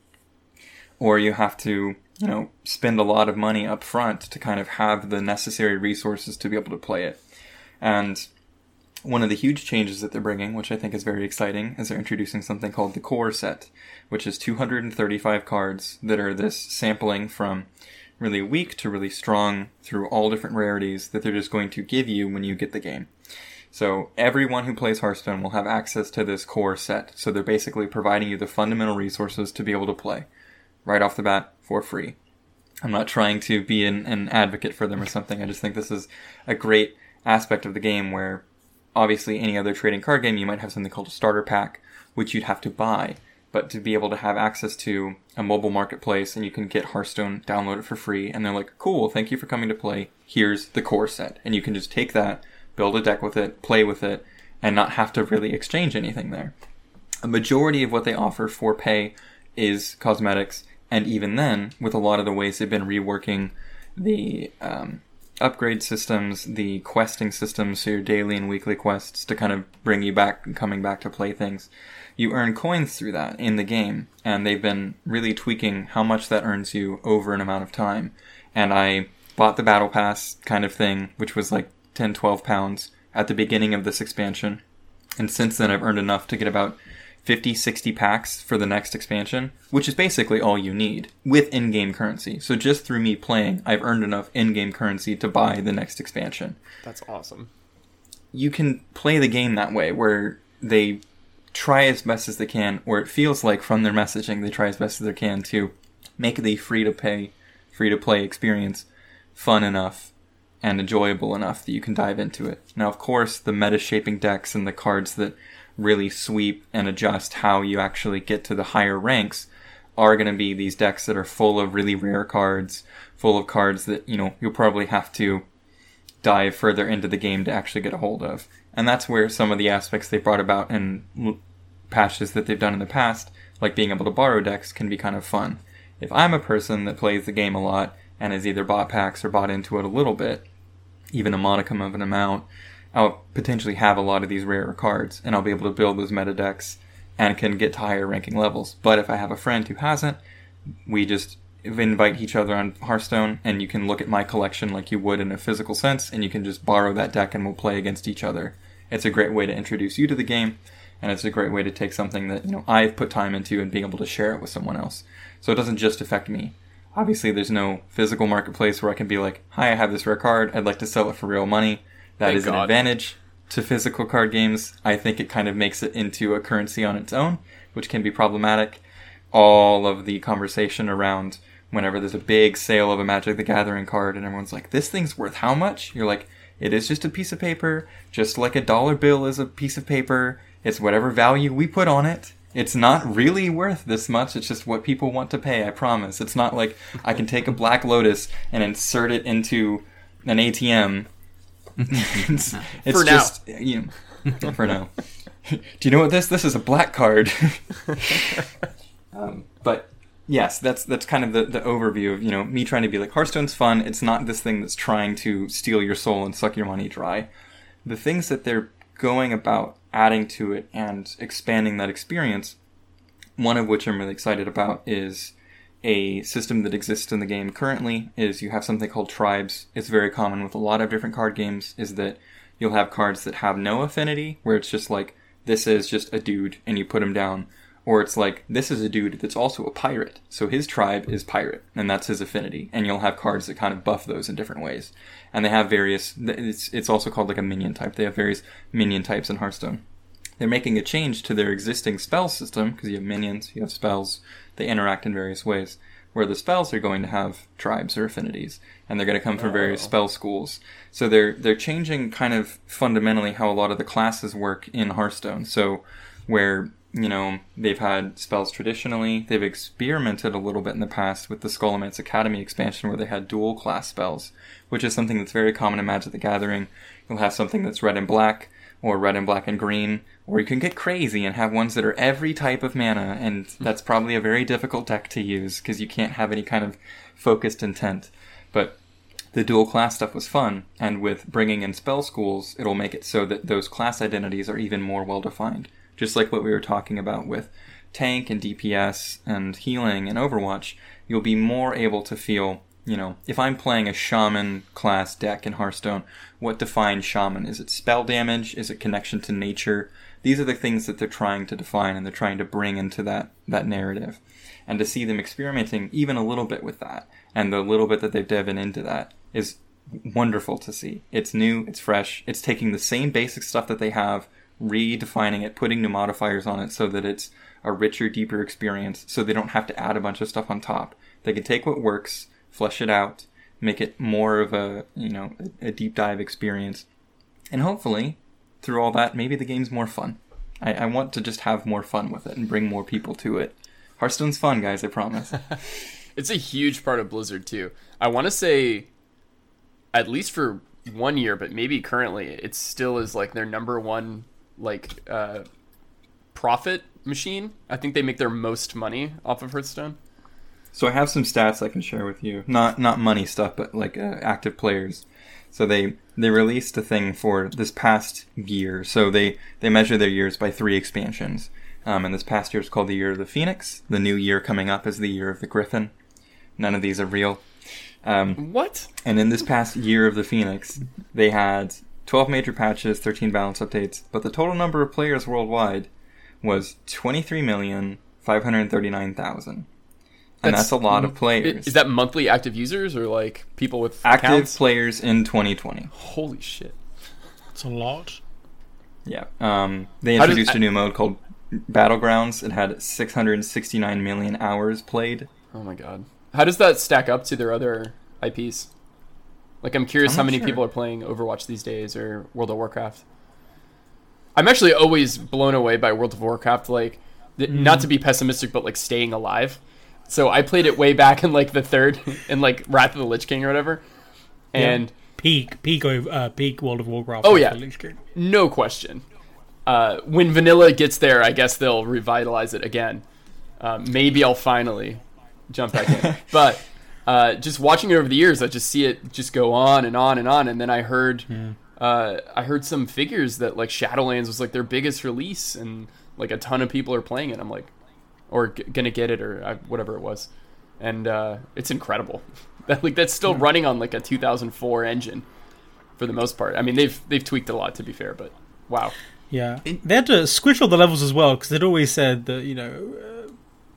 or you have to, you know, spend a lot of money up front to kind of have the necessary resources to be able to play it. And one of the huge changes that they're bringing, which I think is very exciting, is they're introducing something called the Core Set, which is 235 cards that are this sampling from really weak to really strong through all different rarities that they're just going to give you when you get the game. So everyone who plays Hearthstone will have access to this core set. So they're basically providing you the fundamental resources to be able to play right off the bat for free. I'm not trying to be an, an advocate for them or something. I just think this is a great aspect of the game where obviously any other trading card game you might have something called a starter pack which you'd have to buy but to be able to have access to a mobile marketplace and you can get hearthstone download it for free and they're like cool thank you for coming to play. Here's the core set. And you can just take that build a deck with it play with it and not have to really exchange anything there. A majority of what they offer for pay is cosmetics, and even then, with a lot of the ways they've been reworking the um, upgrade systems, the questing systems, so your daily and weekly quests to kind of bring you back coming back to play things. You earn coins through that in the game, and they've been really tweaking how much that earns you over an amount of time. And I bought the battle pass kind of thing, which was like 10, 12 pounds at the beginning of this expansion. And since then, I've earned enough to get about 50, 60 packs for the next expansion, which is basically all you need with in game currency. So just through me playing, I've earned enough in game currency to buy the next expansion.
That's awesome.
You can play the game that way where they try as best as they can, or it feels like from their messaging, they try as best as they can to make the free to pay, free to play experience fun enough and enjoyable enough that you can dive into it. Now, of course, the meta shaping decks and the cards that really sweep and adjust how you actually get to the higher ranks are going to be these decks that are full of really rare cards, full of cards that, you know, you'll probably have to dive further into the game to actually get a hold of. And that's where some of the aspects they brought about in patches that they've done in the past, like being able to borrow decks, can be kind of fun. If I'm a person that plays the game a lot and has either bought packs or bought into it a little bit, even a modicum of an amount, I'll potentially have a lot of these rarer cards, and I'll be able to build those meta decks and can get to higher ranking levels. But if I have a friend who hasn't, we just invite each other on Hearthstone, and you can look at my collection like you would in a physical sense, and you can just borrow that deck and we'll play against each other. It's a great way to introduce you to the game, and it's a great way to take something that you know I've put time into and being able to share it with someone else. So it doesn't just affect me. Obviously, there's no physical marketplace where I can be like, "Hi, I have this rare card. I'd like to sell it for real money." That
Thank
is an
God.
advantage to physical card games. I think it kind of makes it into a currency on its own, which can be problematic. All of the conversation around whenever there's a big sale of a Magic the Gathering card and everyone's like, this thing's worth how much? You're like, it is just a piece of paper, just like a dollar bill is a piece of paper. It's whatever value we put on it. It's not really worth this much. It's just what people want to pay, I promise. It's not like I can take a Black Lotus and insert it into an ATM. (laughs) it's it's
For now.
just, you know, for now. Do you know what this? This is a black card. (laughs) um, but yes, that's that's kind of the, the overview of you know me trying to be like Hearthstone's fun. It's not this thing that's trying to steal your soul and suck your money dry. The things that they're going about adding to it and expanding that experience, one of which I'm really excited about is a system that exists in the game currently is you have something called tribes. It's very common with a lot of different card games is that you'll have cards that have no affinity where it's just like this is just a dude and you put him down or it's like this is a dude that's also a pirate. So his tribe is pirate and that's his affinity and you'll have cards that kind of buff those in different ways. And they have various it's it's also called like a minion type. They have various minion types in Hearthstone they're making a change to their existing spell system because you have minions, you have spells, they interact in various ways. Where the spells are going to have tribes or affinities, and they're going to come from various
Oh.
spell schools. So they're they're changing kind of fundamentally how a lot of the classes work in Hearthstone. So where you know they've had spells traditionally, they've experimented a little bit in the past with the Scholomance Academy expansion where they had dual class spells, which is something that's very common in Magic the Gathering. You'll have something that's red and black, or red and black and green, or you can get crazy and have ones that are every type of mana, and that's probably a very difficult deck to use because you can't have any kind of focused intent. But the dual class stuff was fun, and with bringing in spell schools, it'll make it so that those class identities are even more well defined. Just like what we were talking about with tank and DPS and healing and Overwatch, you'll be more able to feel, you know, if I'm playing a shaman class deck in Hearthstone, what defines shaman? Is it spell damage? Is it connection to nature? These are the things that they're trying to define and they're trying to bring into that, that narrative. And to see them experimenting even a little bit with that, and the little bit that they've driven into that, is wonderful to see. It's new, it's fresh, it's taking the same basic stuff that they have, redefining it, putting new modifiers on it so that it's a richer, deeper experience, so they don't have to add a bunch of stuff on top. They can take what works, flesh it out, make it more of a, you know, a, deep dive experience. And hopefully, through all that, maybe the game's more fun. I, I want to just have more fun with it and bring more people to it. Hearthstone's fun, guys, I promise. (laughs)
It's a huge part of Blizzard too. I want to say, at least for one year, but maybe currently, it still is like their number one like uh, profit machine. I think they make their most money off of Hearthstone.
So I have some stats I can share with you. Not not money stuff, but like uh, active players. So they they released a thing for this past year. So they they measure their years by three expansions. Um, and this past year is called the Year of the Phoenix. The new year coming up is the Year of the Griffin. None of these are real. Um,
what?
And in this past Year of the Phoenix, they had 12 major patches, 13 balance updates, but the total number of players worldwide was 23,539,000. And that's, that's, a lot of players.
Is that monthly active users or like people with
active
accounts?
players in 2020?
Holy shit.
It's a lot.
Yeah. Um, they introduced does, a new mode called Battlegrounds. It had 669 million hours played.
Oh my god. How does that stack up to their other IPs? Like, I'm curious I'm how many sure. people are playing Overwatch these days or World of Warcraft. I'm actually always blown away by World of Warcraft. Like, th- mm. not to be pessimistic, but like staying alive. So I played it way back in like the third, in like Wrath of the Lich King or whatever, and yeah.
peak, peak, uh, peak World of Warcraft.
Oh yeah, no question. Uh, when vanilla gets there, I guess they'll revitalize it again. Uh, maybe I'll finally jump back in. (laughs) but uh, just watching it over the years, I just see it just go on and on and on. And then I heard, yeah. uh, I heard some figures that like Shadowlands was like their biggest release, and like a ton of people are playing it. I'm like, or g- gonna get it, or uh, whatever it was, and uh, it's incredible. (laughs) that like that's still running on like a 2004 engine for the most part. I mean, they've they've tweaked a lot to be fair, but wow.
Yeah, they had to squish all the levels as well because they'd always said that you know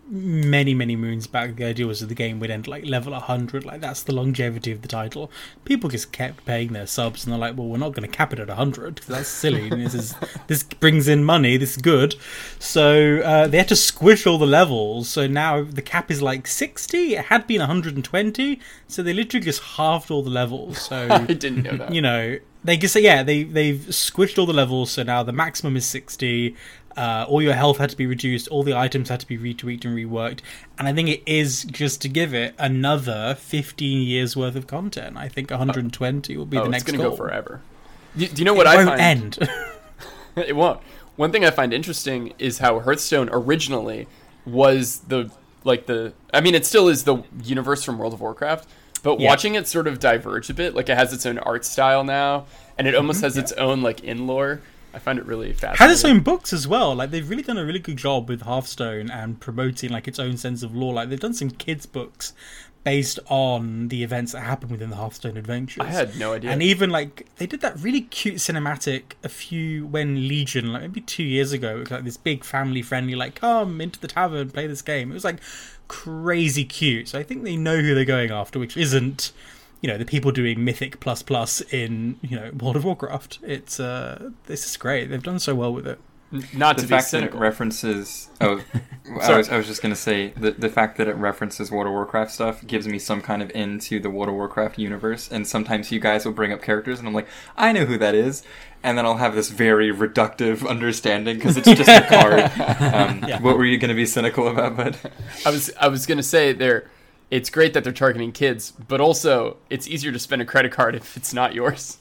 many many moons back the idea was that the game would end like level 100 like that's the longevity of the title. People just kept paying their subs and they're like well we're not going to cap it at 100 because that's silly. (laughs) This is this brings in money. This is good. So uh, they had to squish all the levels. So now the cap is like 60 it had been 120 so they literally just halved all the levels. So (laughs)
i didn't know that.
you know they just yeah they they've squished all the levels. So now the maximum is 60 uh, all your health had to be reduced, all the items had to be retweaked and reworked, and I think it is just to give it another 15 years worth of content. I think 120 will be
oh,
the next
it's
gonna
go forever. Do, do you know what it I
won't
find?
end. (laughs) (laughs)
it won't. One thing I find interesting is how Hearthstone originally was the like the. I mean, it still is the universe from World of Warcraft, but yeah. watching it sort of diverge a bit, like it has its own art style now, and it almost mm-hmm, has yeah. its own like in lore I find it really fascinating.
Has its own books as well. Like they've really done a really good job with Hearthstone and promoting like its own sense of lore. Like they've done some kids books based on the events that happen within the Hearthstone adventures. I
had no idea.
And even like they did that really cute cinematic a few when Legion, like maybe two years ago, it was like this big family friendly, like come into the tavern, play this game. It was like crazy cute. So I think they know who they're going after, which isn't you know the people doing Mythic plus plus in you know World of Warcraft. It's uh, this is great. They've done so well with it.
Not
the
to
fact
that it
references. Oh, (laughs) I was I was just gonna say the the fact that it references World of Warcraft stuff gives me some kind of into the World of Warcraft universe. And sometimes you guys will bring up characters, and I'm like, I know who that is, and then I'll have this very reductive understanding because it's just a card. (laughs) Um, yeah. What were you gonna be cynical about, But
I was I was gonna say there it's great that they're targeting kids, but also it's easier to spend a credit card (laughs) if it's not yours.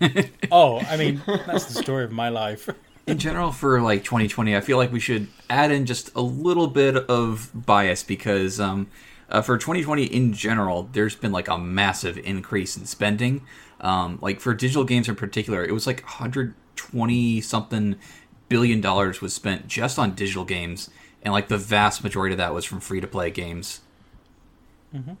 (laughs)
oh, I mean, that's the story of my life. (laughs)
in general, for like 2020, I feel like we should add in just a little bit of bias because um, uh, for 2020 in general, there's been like a massive increase in spending. Um, like for digital games in particular, it was like 120 something billion dollars was spent just on digital games, and like the vast majority of that was from free to play games.
Mm-hmm.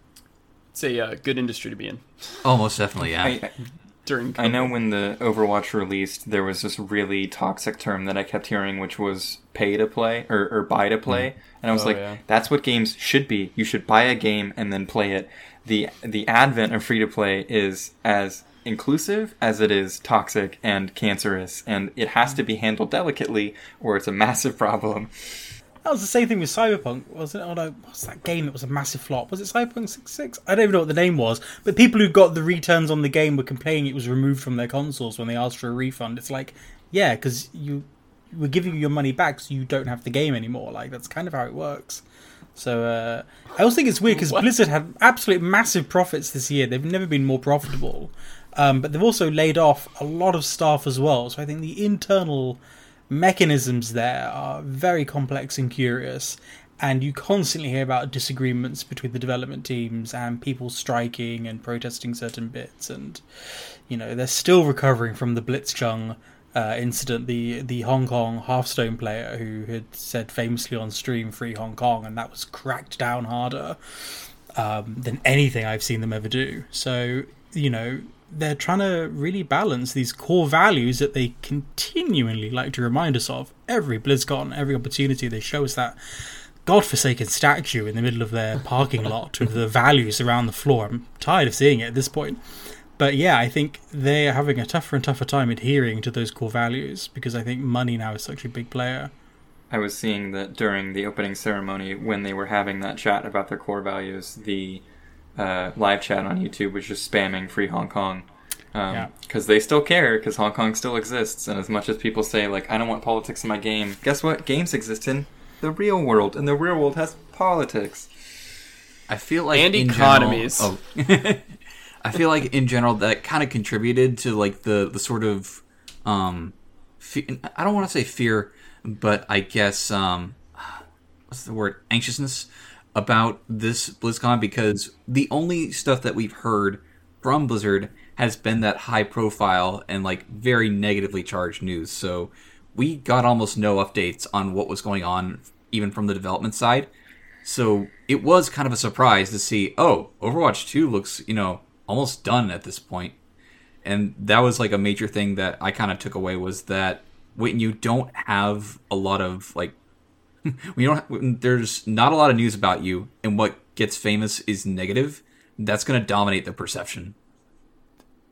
It's a uh, good industry to be in. (laughs)
Almost definitely, yeah.
I, (laughs) During I know when the Overwatch released, there was this really toxic term that I kept hearing, which was pay to play or, or buy to play, mm. and I was oh, like, yeah. that's what games should be. You should buy a game and then play it. the The advent of free to play is as inclusive as it is toxic and cancerous, and it has to be handled delicately, or it's a massive (laughs) problem.
That was the same thing with Cyberpunk, wasn't it? Oh no, what's that game? It was a massive flop. Was it Cyberpunk 66? I don't even know what the name was. But people who got the returns on the game were complaining it was removed from their consoles when they asked for a refund. It's like, yeah, because you we're giving you your money back, so you don't have the game anymore. Like that's kind of how it works. So uh, I also think it's weird because (laughs) Blizzard had absolute massive profits this year. They've never been more profitable, um, but they've also laid off a lot of staff as well. So I think the internal mechanisms there are very complex and curious. and you constantly hear about disagreements between the development teams and people striking and protesting certain bits and you know they're still recovering from the blitzchung uh, incident the the hong kong hearthstone player who had said famously on stream free hong kong and that was cracked down harder um, than anything i've seen them ever do so you know they're trying to really balance these core values that they continually like to remind us of every BlizzCon, every opportunity they show us that godforsaken statue in the middle of their parking lot with the values around the floor. I'm tired of seeing it at this point. But yeah, I think they're having a tougher and tougher time adhering to those core values because I think money now is such a big player.
I was seeing that during the opening ceremony, when they were having that chat about their core values, the uh, live chat on YouTube was just spamming free Hong Kong. Because um, they still care, because Hong Kong still exists. And as much as people say, like, I don't want politics in my game, guess what? Games exist in the real world, and the real world has politics.
I feel like
and economies.
General, oh, (laughs) I feel like in general that kind of contributed to like the the sort of um, fe- I don't want to say fear, but I guess um, what's the word anxiousness about this BlizzCon because the only stuff that we've heard from Blizzard has been that high profile and like very negatively charged news. So we got almost no updates on what was going on, even from the development side. So it was kind of a surprise to see, oh, Overwatch 2 looks, you know, almost done at this point. And that was like a major thing that I kind of took away was that when you don't have a lot of like, (laughs) we don't, when there's not a lot of news about you, and what gets famous is negative. That's going to dominate the perception.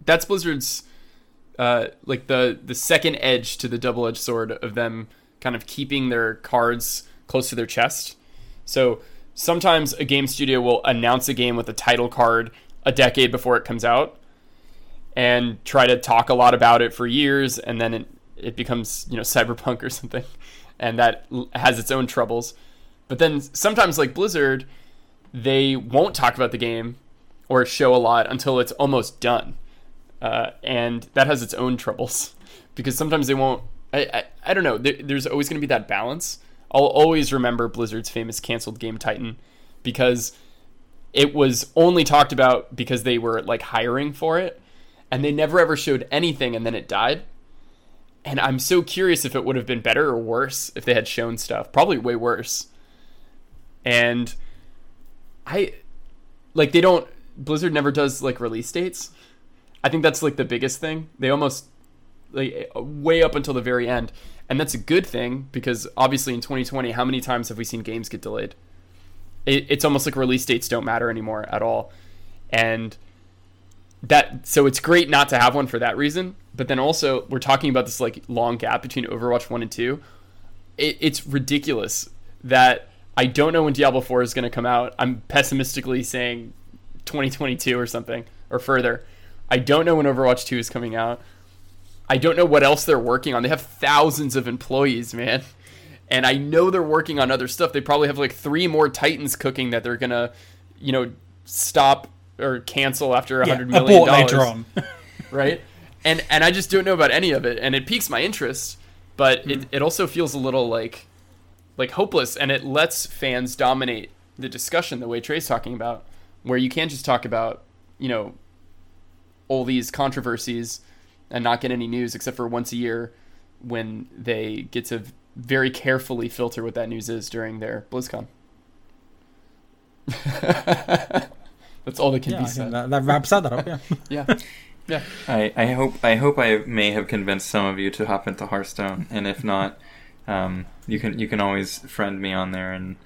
That's Blizzard's uh, like the the second edge to the double edged sword of them kind of keeping their cards close to their chest. So sometimes a game studio will announce a game with a title card a decade before it comes out and try to talk a lot about it for years and then it, it becomes you know cyberpunk or something (laughs) and that has its own troubles but then sometimes like blizzard they won't talk about the game or show a lot until it's almost done uh, and that has its own troubles (laughs) because sometimes they won't. I I, I don't know. There, there's always going to be that balance. I'll always remember Blizzard's famous canceled game Titan because it was only talked about because they were like hiring for it, and they never ever showed anything, and then it died. And I'm so curious if it would have been better or worse if they had shown stuff. Probably way worse. And I like they don't Blizzard never does like release dates. I think that's like the biggest thing. They almost like way up until the very end, and that's a good thing because obviously in 2020, how many times have we seen games get delayed? It, it's almost like release dates don't matter anymore at all, and that so it's great not to have one for that reason. But then also we're talking about this like long gap between Overwatch one and two. It, it's ridiculous that I don't know when Diablo 4 is going to come out. I'm pessimistically saying 2022 or something or further. I don't know when Overwatch 2 is coming out. I don't know what else they're working on. They have thousands of employees, (laughs) man. And I know they're working on other stuff. They probably have like three more Titans cooking that they're going to, you know, stop or cancel after a
Yeah,
hundred million
abort
dollars. (laughs) right? And and I just don't know about any of it, and it piques my interest, but it, hmm. it also feels a little like like hopeless, and it lets fans dominate the discussion the way Trey's talking about, where you can't just talk about you know all these controversies and not get any news except for once a year when they get to very carefully filter what that news is during their BlizzCon. (laughs) That's all that can
yeah,
be
I think
said.
that, that wraps that up. Yeah. (laughs)
Yeah. (laughs) Yeah.
I, I hope I hope I may have convinced some of you to hop into Hearthstone, and if not, um, you can you can always friend me on there, and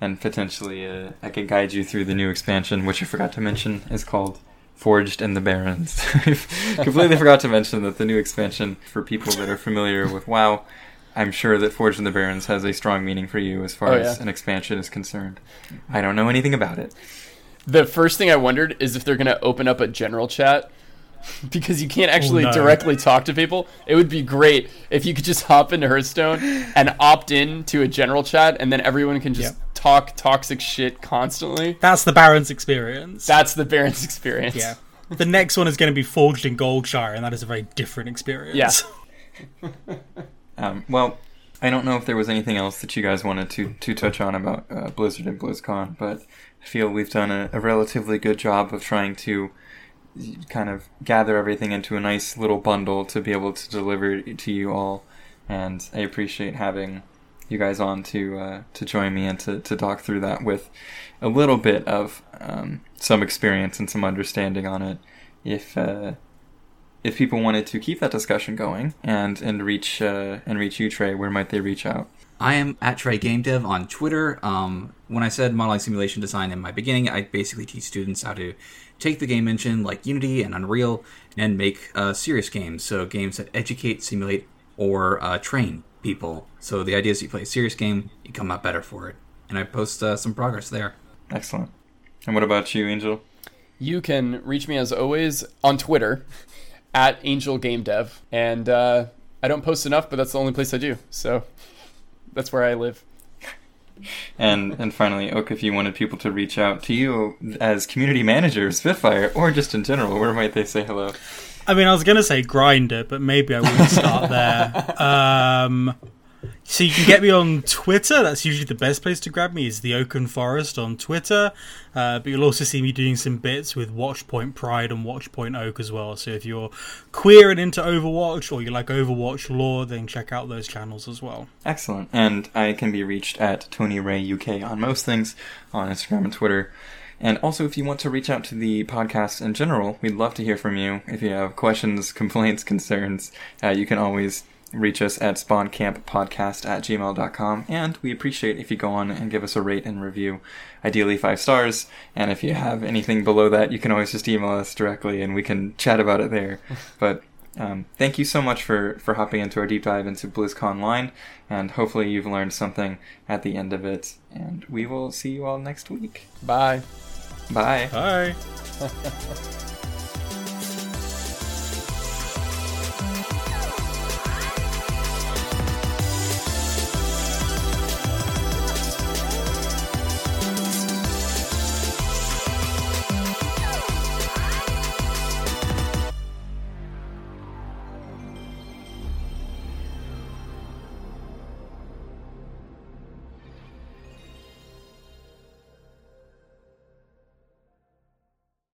and potentially uh, I can guide you through the new expansion, which I forgot to mention is called Forged in the Barrens. (laughs) I completely forgot to mention that the new expansion for people that are familiar with WoW. I'm sure that Forged in the Barrens has a strong meaning for you as far
Oh,
as an expansion is concerned. I don't know anything about it.
The first thing I wondered is if they're going to open up a general chat (laughs) because you can't actually
Oh, no.
directly talk to people. It would be great if you could just hop into Hearthstone and opt in to a general chat and then everyone can just
Yep.
talk toxic shit constantly.
That's the Barrens' experience.
That's the Barrens' experience.
yeah. The next one is going to be forged in Goldshire, and that is a very different experience.
Yeah. (laughs)
Um, well, I don't know if there was anything else that you guys wanted to, to touch on about uh, Blizzard and BlizzCon, but I feel we've done a, a relatively good job of trying to kind of gather everything into a nice little bundle to be able to deliver to you all. And I appreciate having you guys on to uh, to join me and to, to talk through that with a little bit of um, some experience and some understanding on it. If uh, if people wanted to keep that discussion going and and reach uh, and reach you, Trey, where might they reach out?
I am at Trey Game Dev on Twitter. Um, when I said modeling simulation design in my beginning, I basically teach students how to take the game engine like Unity and Unreal and make uh, serious games. So games that educate, simulate, or uh, train people. So the idea is you play a serious game, you come out better for it. And I post uh, some progress there.
Excellent. And what about you, Angel?
You can reach me as always on Twitter (laughs) at Angel Game Dev, and uh, I don't post enough, but that's the only place I do. So that's where I live.
And and finally, Oak, if you wanted people to reach out to you as community manager of Spitfire, or just in general, where might they say hello?
I mean, I was going to say Grindr, but maybe I wouldn't start there. (laughs) Um, so you can get me on Twitter. That's usually the best place to grab me. Is the Oaken Forest on Twitter. Uh, but you'll also see me doing some bits with Watchpoint Pride and Watchpoint Oak as well. So if you're queer and into Overwatch or you like Overwatch lore, then check out those channels as well.
Excellent. And I can be reached at Tony Ray UK on most things on Instagram and Twitter. And also, if you want to reach out to the podcast in general, we'd love to hear from you. If you have questions, complaints, concerns, uh, you can always reach us at spawncamppodcast at gmail.com. And we appreciate if you go on and give us a rate and review, ideally five stars. And if you have anything below that, you can always just email us directly and we can chat about it there. (laughs) but um, thank you so much for, for hopping into our deep dive into BlizzConline, and hopefully you've learned something at the end of it. And we will see you all next week.
Bye.
Bye.
Bye. (laughs)